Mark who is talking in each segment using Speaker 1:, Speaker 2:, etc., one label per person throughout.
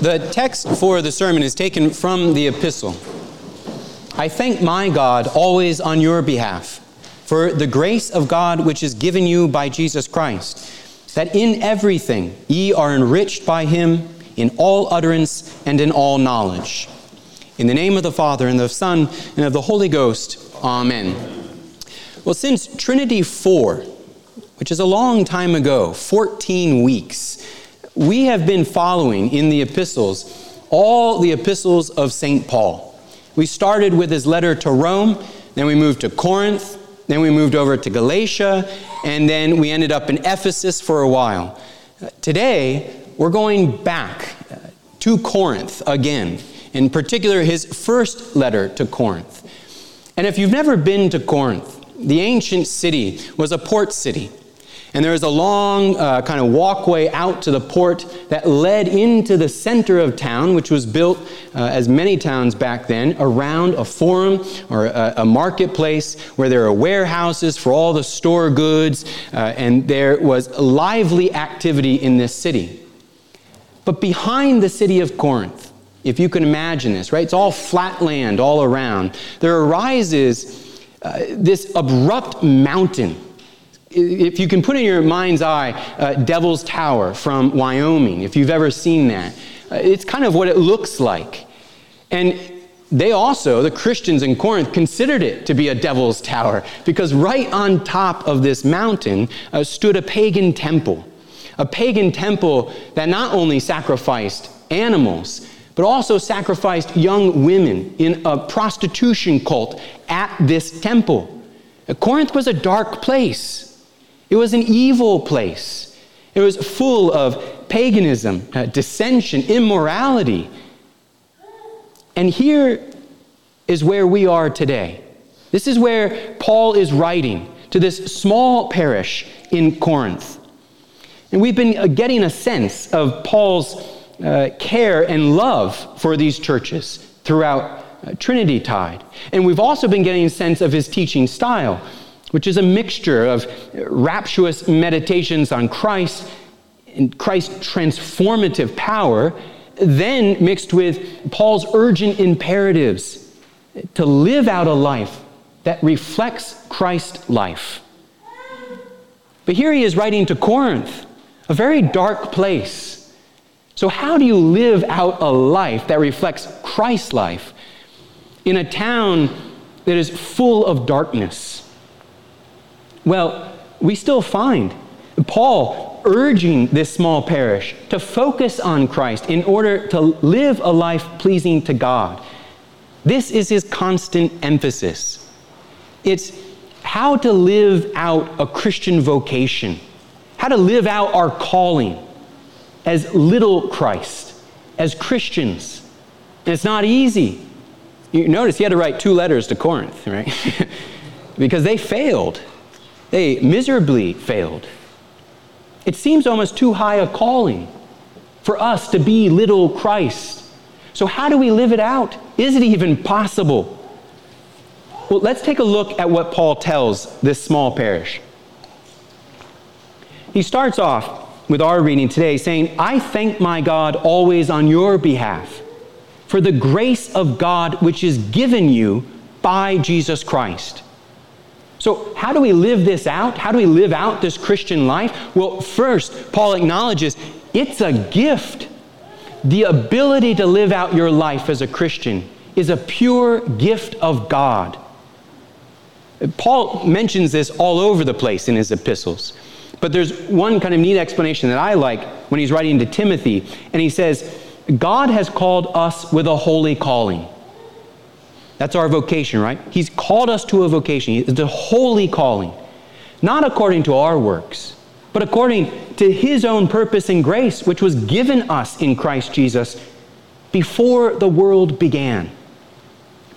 Speaker 1: The text for the sermon is taken from the epistle. I thank my God always on your behalf for the grace of God which is given you by Jesus Christ, that in everything ye are enriched by him in all utterance and in all knowledge. In the name of the Father, and of the Son, and of the Holy Ghost, Amen. Well, since Trinity 4, which is a long time ago, 14 weeks, we have been following in the epistles all the epistles of St. Paul. We started with his letter to Rome, then we moved to Corinth, then we moved over to Galatia, and then we ended up in Ephesus for a while. Today, we're going back uh, to Corinth again, in particular, his first letter to Corinth. And if you've never been to Corinth, the ancient city was a port city. And there was a long uh, kind of walkway out to the port that led into the center of town, which was built, uh, as many towns back then, around a forum or a, a marketplace where there were warehouses for all the store goods, uh, and there was lively activity in this city. But behind the city of Corinth, if you can imagine this, right? It's all flat land all around. There arises uh, this abrupt mountain if you can put in your mind's eye uh, Devil's Tower from Wyoming, if you've ever seen that, uh, it's kind of what it looks like. And they also, the Christians in Corinth, considered it to be a devil's tower because right on top of this mountain uh, stood a pagan temple. A pagan temple that not only sacrificed animals, but also sacrificed young women in a prostitution cult at this temple. Corinth was a dark place. It was an evil place. It was full of paganism, uh, dissension, immorality. And here is where we are today. This is where Paul is writing to this small parish in Corinth. And we've been uh, getting a sense of Paul's uh, care and love for these churches throughout uh, Trinity Tide. And we've also been getting a sense of his teaching style which is a mixture of rapturous meditations on Christ and Christ's transformative power, then mixed with Paul's urgent imperatives to live out a life that reflects Christ's life. But here he is writing to Corinth, a very dark place. So, how do you live out a life that reflects Christ's life in a town that is full of darkness? Well, we still find Paul urging this small parish to focus on Christ in order to live a life pleasing to God. This is his constant emphasis. It's how to live out a Christian vocation, how to live out our calling as little Christ, as Christians. And it's not easy. You notice he had to write two letters to Corinth, right? because they failed. They miserably failed. It seems almost too high a calling for us to be little Christ. So, how do we live it out? Is it even possible? Well, let's take a look at what Paul tells this small parish. He starts off with our reading today saying, I thank my God always on your behalf for the grace of God which is given you by Jesus Christ so, how do we live this out? How do we live out this Christian life? Well, first, Paul acknowledges it's a gift. The ability to live out your life as a Christian is a pure gift of God. Paul mentions this all over the place in his epistles. But there's one kind of neat explanation that I like when he's writing to Timothy, and he says, God has called us with a holy calling. That's our vocation, right? He's called us to a vocation. It's a holy calling, not according to our works, but according to His own purpose and grace, which was given us in Christ Jesus before the world began,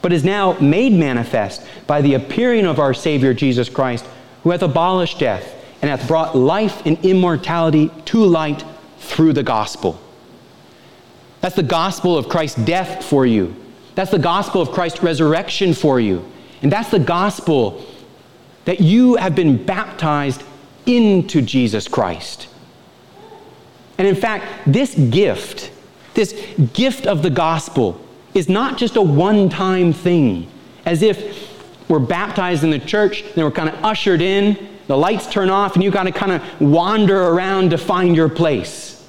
Speaker 1: but is now made manifest by the appearing of our Savior Jesus Christ, who hath abolished death and hath brought life and immortality to light through the gospel. That's the gospel of Christ's death for you that's the gospel of Christ's resurrection for you. And that's the gospel that you have been baptized into Jesus Christ. And in fact, this gift This gift of the gospel is not just a one time thing, as if we're baptized in the church, then we're kind of ushered in, the lights turn off, and you got to kind of wander around to find your place.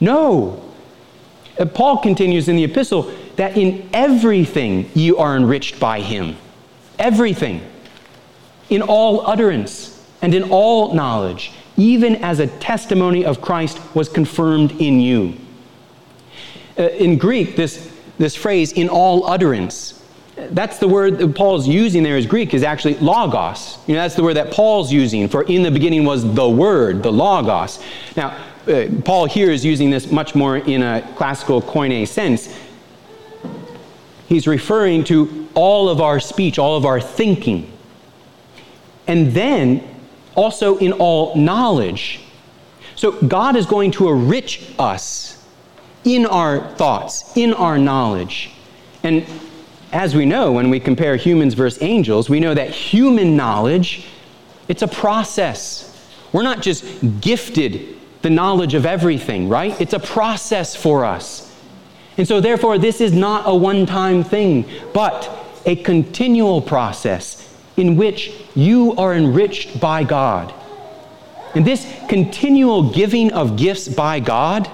Speaker 1: No. Uh, Paul continues in the epistle that in everything you are enriched by him. Everything. In all utterance and in all knowledge, even as a testimony of Christ was confirmed in you. Uh, in Greek, this, this phrase, in all utterance, that's the word that Paul's using there is Greek, is actually logos. You know, that's the word that Paul's using for in the beginning was the word, the logos. Now, uh, Paul here is using this much more in a classical koine sense. He's referring to all of our speech, all of our thinking. And then also in all knowledge. So God is going to enrich us in our thoughts, in our knowledge. And as we know, when we compare humans versus angels, we know that human knowledge, it's a process. We're not just gifted the knowledge of everything, right? It's a process for us. And so, therefore, this is not a one time thing, but a continual process in which you are enriched by God. And this continual giving of gifts by God,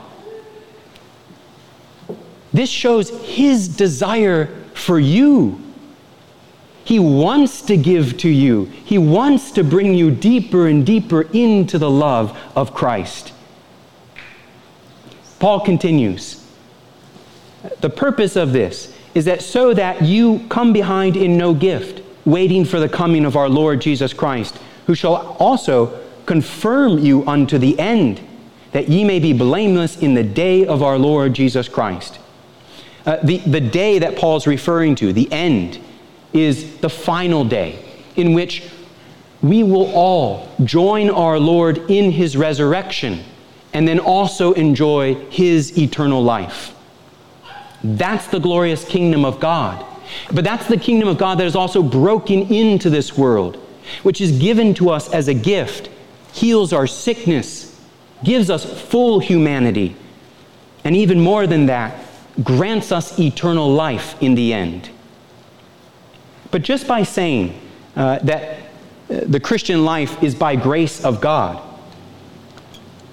Speaker 1: this shows His desire for you. He wants to give to you. He wants to bring you deeper and deeper into the love of Christ. Paul continues The purpose of this is that so that you come behind in no gift waiting for the coming of our Lord Jesus Christ, who shall also confirm you unto the end, that ye may be blameless in the day of our Lord Jesus Christ. Uh, the, the day that Paul's referring to, the end, is the final day in which we will all join our Lord in his resurrection and then also enjoy his eternal life. That's the glorious kingdom of God. But that's the kingdom of God that is also broken into this world, which is given to us as a gift, heals our sickness, gives us full humanity, and even more than that, grants us eternal life in the end. But just by saying uh, that uh, the Christian life is by grace of God,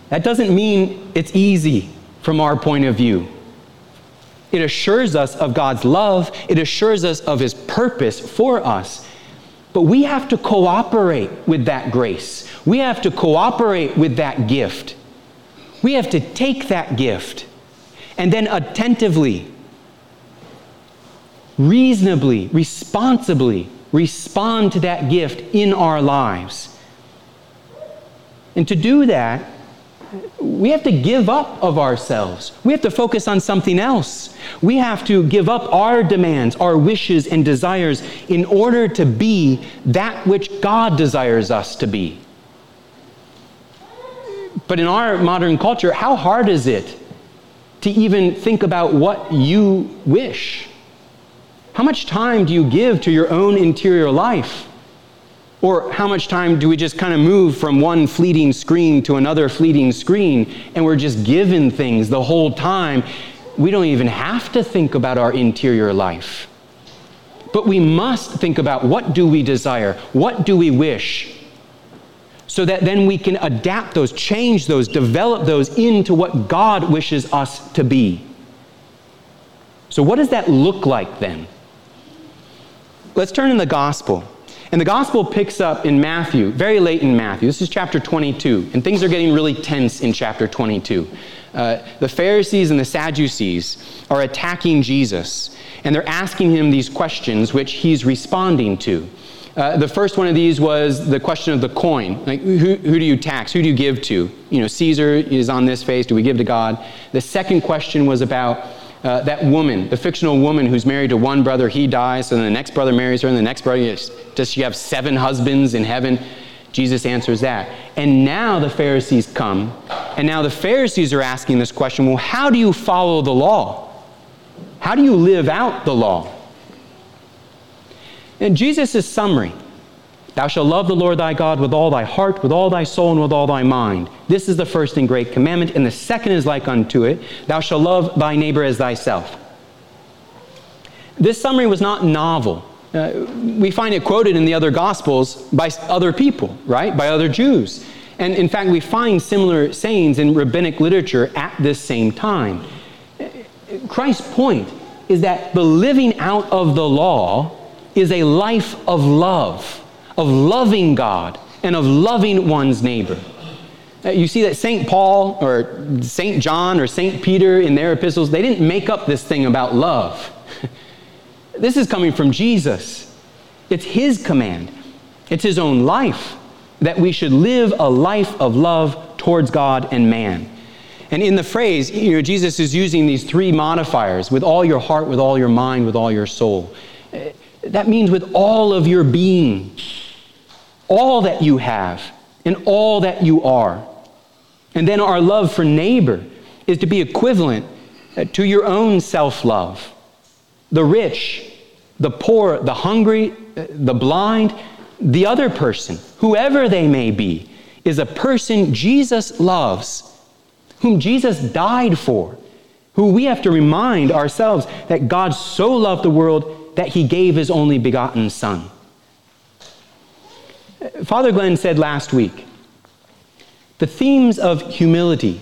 Speaker 1: that doesn't mean it's easy from our point of view. It assures us of God's love, it assures us of His purpose for us. But we have to cooperate with that grace. We have to cooperate with that gift. We have to take that gift and then attentively, reasonably, responsibly respond to that gift in our lives. And to do that, we have to give up of ourselves. We have to focus on something else. We have to give up our demands, our wishes, and desires in order to be that which God desires us to be. But in our modern culture, how hard is it to even think about what you wish? How much time do you give to your own interior life? Or how much time do we just kind of move from one fleeting screen to another fleeting screen and we're just given things the whole time? We don't even have to think about our interior life. But we must think about what do we desire? What do we wish? So that then we can adapt those, change those, develop those into what God wishes us to be. So, what does that look like then? Let's turn in the gospel. And the gospel picks up in Matthew, very late in Matthew. This is chapter 22, and things are getting really tense in chapter 22. Uh, the Pharisees and the Sadducees are attacking Jesus, and they're asking him these questions, which he's responding to. Uh, the first one of these was the question of the coin. Like, who, who do you tax? Who do you give to? You know, Caesar is on this face. Do we give to God? The second question was about uh, that woman, the fictional woman who's married to one brother, he dies, and the next brother marries her, and the next brother, does she have seven husbands in heaven? Jesus answers that. And now the Pharisees come, and now the Pharisees are asking this question well, how do you follow the law? How do you live out the law? And Jesus' summary Thou shalt love the Lord thy God with all thy heart, with all thy soul, and with all thy mind. This is the first and great commandment, and the second is like unto it Thou shalt love thy neighbor as thyself. This summary was not novel. Uh, we find it quoted in the other Gospels by other people, right? By other Jews. And in fact, we find similar sayings in rabbinic literature at this same time. Christ's point is that the living out of the law is a life of love, of loving God and of loving one's neighbor. Uh, you see that St. Paul or St. John or St. Peter in their epistles, they didn't make up this thing about love. this is coming from Jesus. It's his command, it's his own life that we should live a life of love towards God and man. And in the phrase, you know, Jesus is using these three modifiers with all your heart, with all your mind, with all your soul. That means with all of your being, all that you have, and all that you are. And then our love for neighbor is to be equivalent uh, to your own self love. The rich, the poor, the hungry, uh, the blind, the other person, whoever they may be, is a person Jesus loves, whom Jesus died for, who we have to remind ourselves that God so loved the world that he gave his only begotten Son. Father Glenn said last week the themes of humility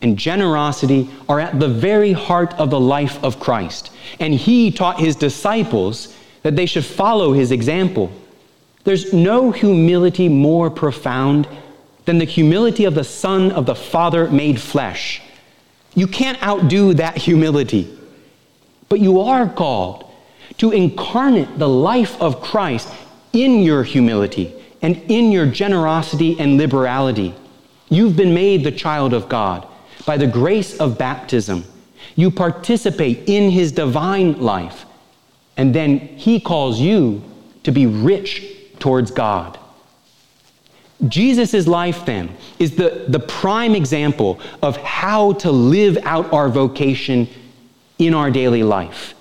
Speaker 1: and generosity are at the very heart of the life of Christ. And he taught his disciples that they should follow his example. There's no humility more profound than the humility of the Son of the Father made flesh. You can't outdo that humility. But you are called to incarnate the life of Christ in your humility and in your generosity and liberality. You've been made the child of God by the grace of baptism. You participate in his divine life, and then he calls you to be rich towards God. Jesus' life, then, is the, the prime example of how to live out our vocation in our daily life.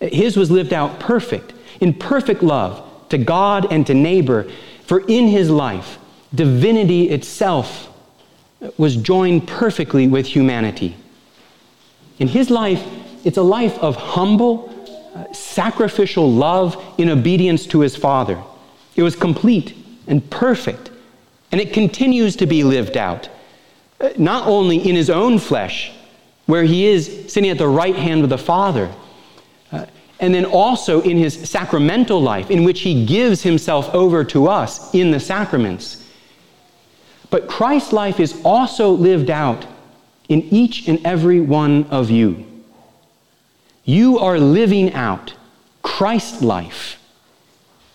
Speaker 1: His was lived out perfect, in perfect love to God and to neighbor, for in his life, divinity itself was joined perfectly with humanity. In his life, it's a life of humble, uh, sacrificial love in obedience to his Father. It was complete and perfect, and it continues to be lived out, uh, not only in his own flesh, where he is sitting at the right hand of the Father, and then also in his sacramental life, in which he gives himself over to us in the sacraments. But Christ's life is also lived out in each and every one of you. You are living out Christ's life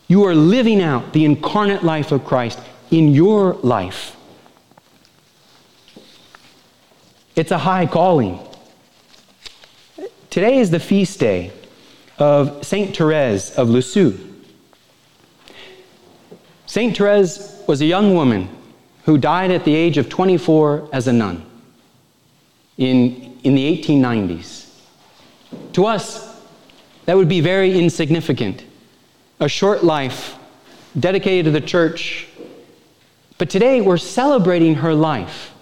Speaker 1: you are living out the incarnate life of Christ in your life. It's a high calling. Today is the feast day of Saint Therese of Lisieux. Saint Therese was a young woman who died at the age of 24 as a nun in, in the 1890s. To us, that would be very insignificant a short life dedicated to the church. But today we're celebrating her life.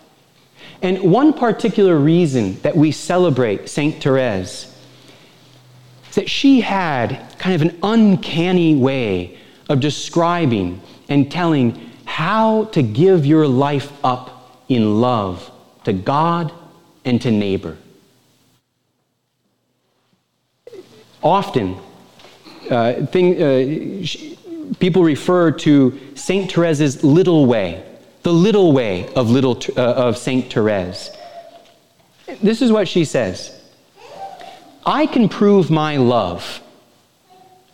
Speaker 1: And one particular reason that we celebrate St. Therese that she had kind of an uncanny way of describing and telling how to give your life up in love to God and to neighbor. Often, uh, thing, uh, sh- people refer to Saint Therese's little way, the little way of, little, uh, of Saint Therese. This is what she says I can prove my love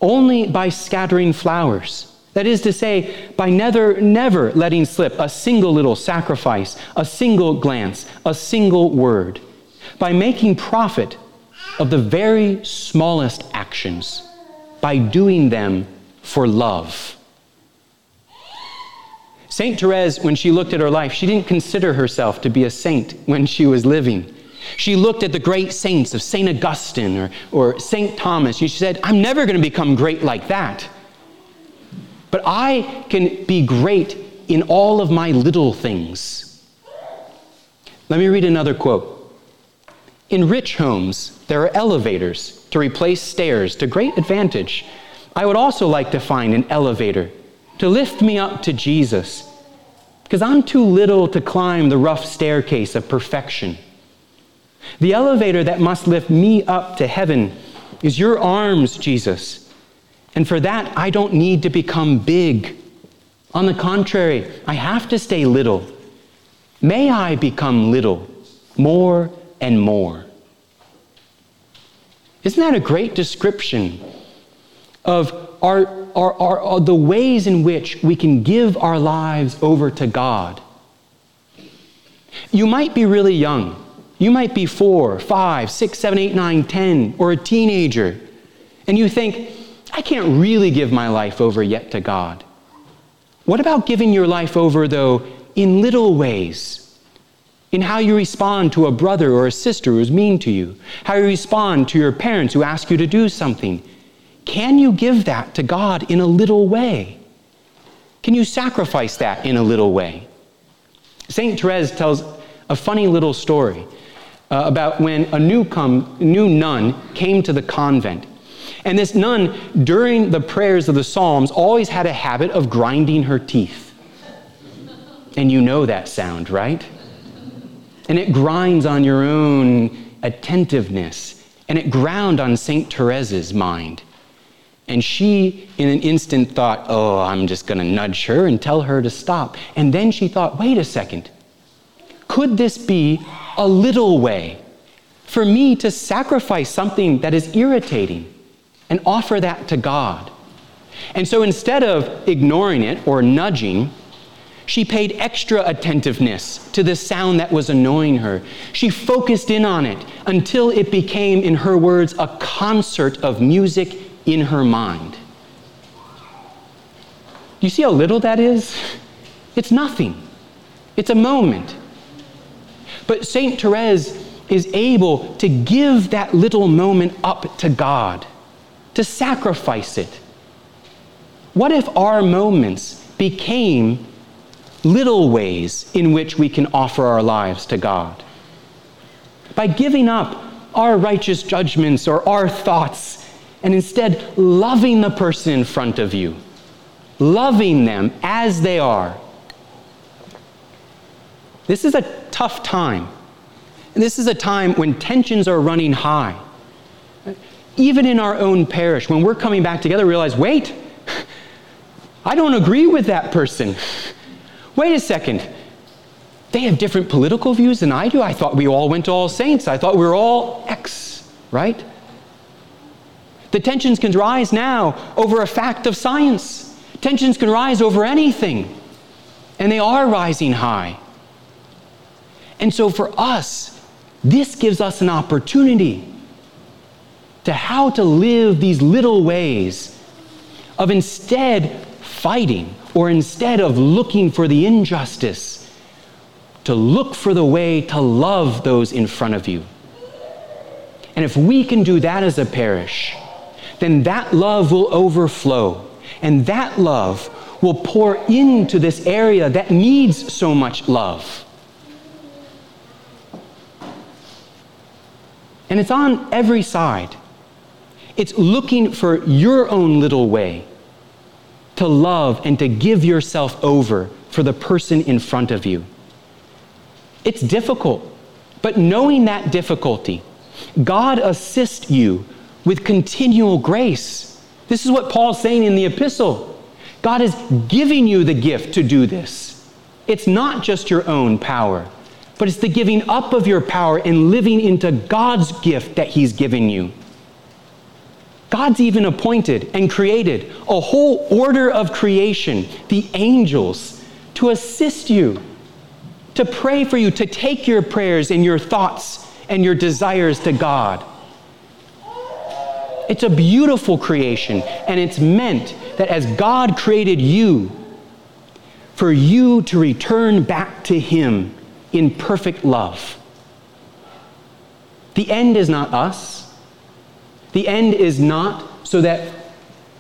Speaker 1: only by scattering flowers. That is to say, by never, never letting slip a single little sacrifice, a single glance, a single word, by making profit of the very smallest actions by doing them for love. St. Therese, when she looked at her life, she didn't consider herself to be a saint when she was living. She looked at the great saints of St. Augustine or, or St. Thomas, she said, I'm never going to become great like that. but I can be great in all of my little things. Let me read another quote. In rich homes, there are elevators to replace stairs to great advantage. I would also like to find an elevator to lift me up to Jesus, because I'm too little to climb the rough staircase of perfection. The elevator that must lift me up to heaven is your arms, Jesus. And for that, I don't need to become big. On the contrary, I have to stay little. May I become little more and more. Isn't that a great description of our, our, our, our, the ways in which we can give our lives over to God? You might be really young. You might be four, five, six, seven, eight, nine, ten, or a teenager, and you think, I can't really give my life over yet to God. What about giving your life over, though, in little ways? In how you respond to a brother or a sister who's mean to you, how you respond to your parents who ask you to do something. Can you give that to God in a little way? Can you sacrifice that in a little way? St. Therese tells a funny little story uh, about when a new, come, new nun came to the convent. And this nun, during the prayers of the Psalms, always had a habit of grinding her teeth. And you know that sound, right? And it grinds on your own attentiveness. And it ground on St. Therese's mind. And she, in an instant, thought, oh, I'm just going to nudge her and tell her to stop. And then she thought, wait a second. Could this be a little way for me to sacrifice something that is irritating and offer that to God? And so instead of ignoring it or nudging, she paid extra attentiveness to the sound that was annoying her. She focused in on it until it became, in her words, a concert of music in her mind. Do you see how little that is? It's nothing, it's a moment. But St. Therese is able to give that little moment up to God, to sacrifice it. What if our moments became little ways in which we can offer our lives to God? By giving up our righteous judgments or our thoughts and instead loving the person in front of you, loving them as they are this is a tough time. And this is a time when tensions are running high. Even in our own parish, when we're coming back together, realize wait, I don't agree with that person. Wait a second. They have different political views than I do. I thought we all went to All Saints. I thought we were all X, right? The tensions can rise now over a fact of science. Tensions can rise over anything, and they are rising high. And so for us, this gives us an opportunity to how to live these little ways of instead fighting or instead of looking for the injustice, to look for the way to love those in front of you. And if we can do that as a parish, then that love will overflow. And that love will pour into this area that needs so much love. And it's on every side. It's looking for your own little way to love and to give yourself over for the person in front of you. It's difficult, but knowing that difficulty, God assists you with continual grace. This is what Paul's saying in the epistle. God is giving you the gift to do this. It's not just your own power but it's the giving up of your power and living into God's gift that He's given you. God's even appointed and created a whole order of creation, the angels, to assist you, to pray for you, to take your prayers and your thoughts and your desires to God. It's a beautiful creation, and it's meant that as God created you, for you to return back to Him in perfect love. The end is not us. The end is not so that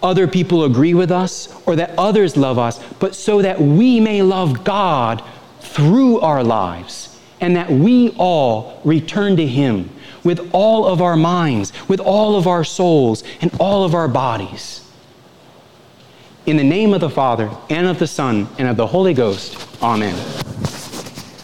Speaker 1: other people agree with us or that others love us, but so that we may love God through our lives and that we all return to Him with all of our minds, with all of our souls, and all of our bodies. In the name of the Father, and of the Son, and of the Holy Ghost, Amen.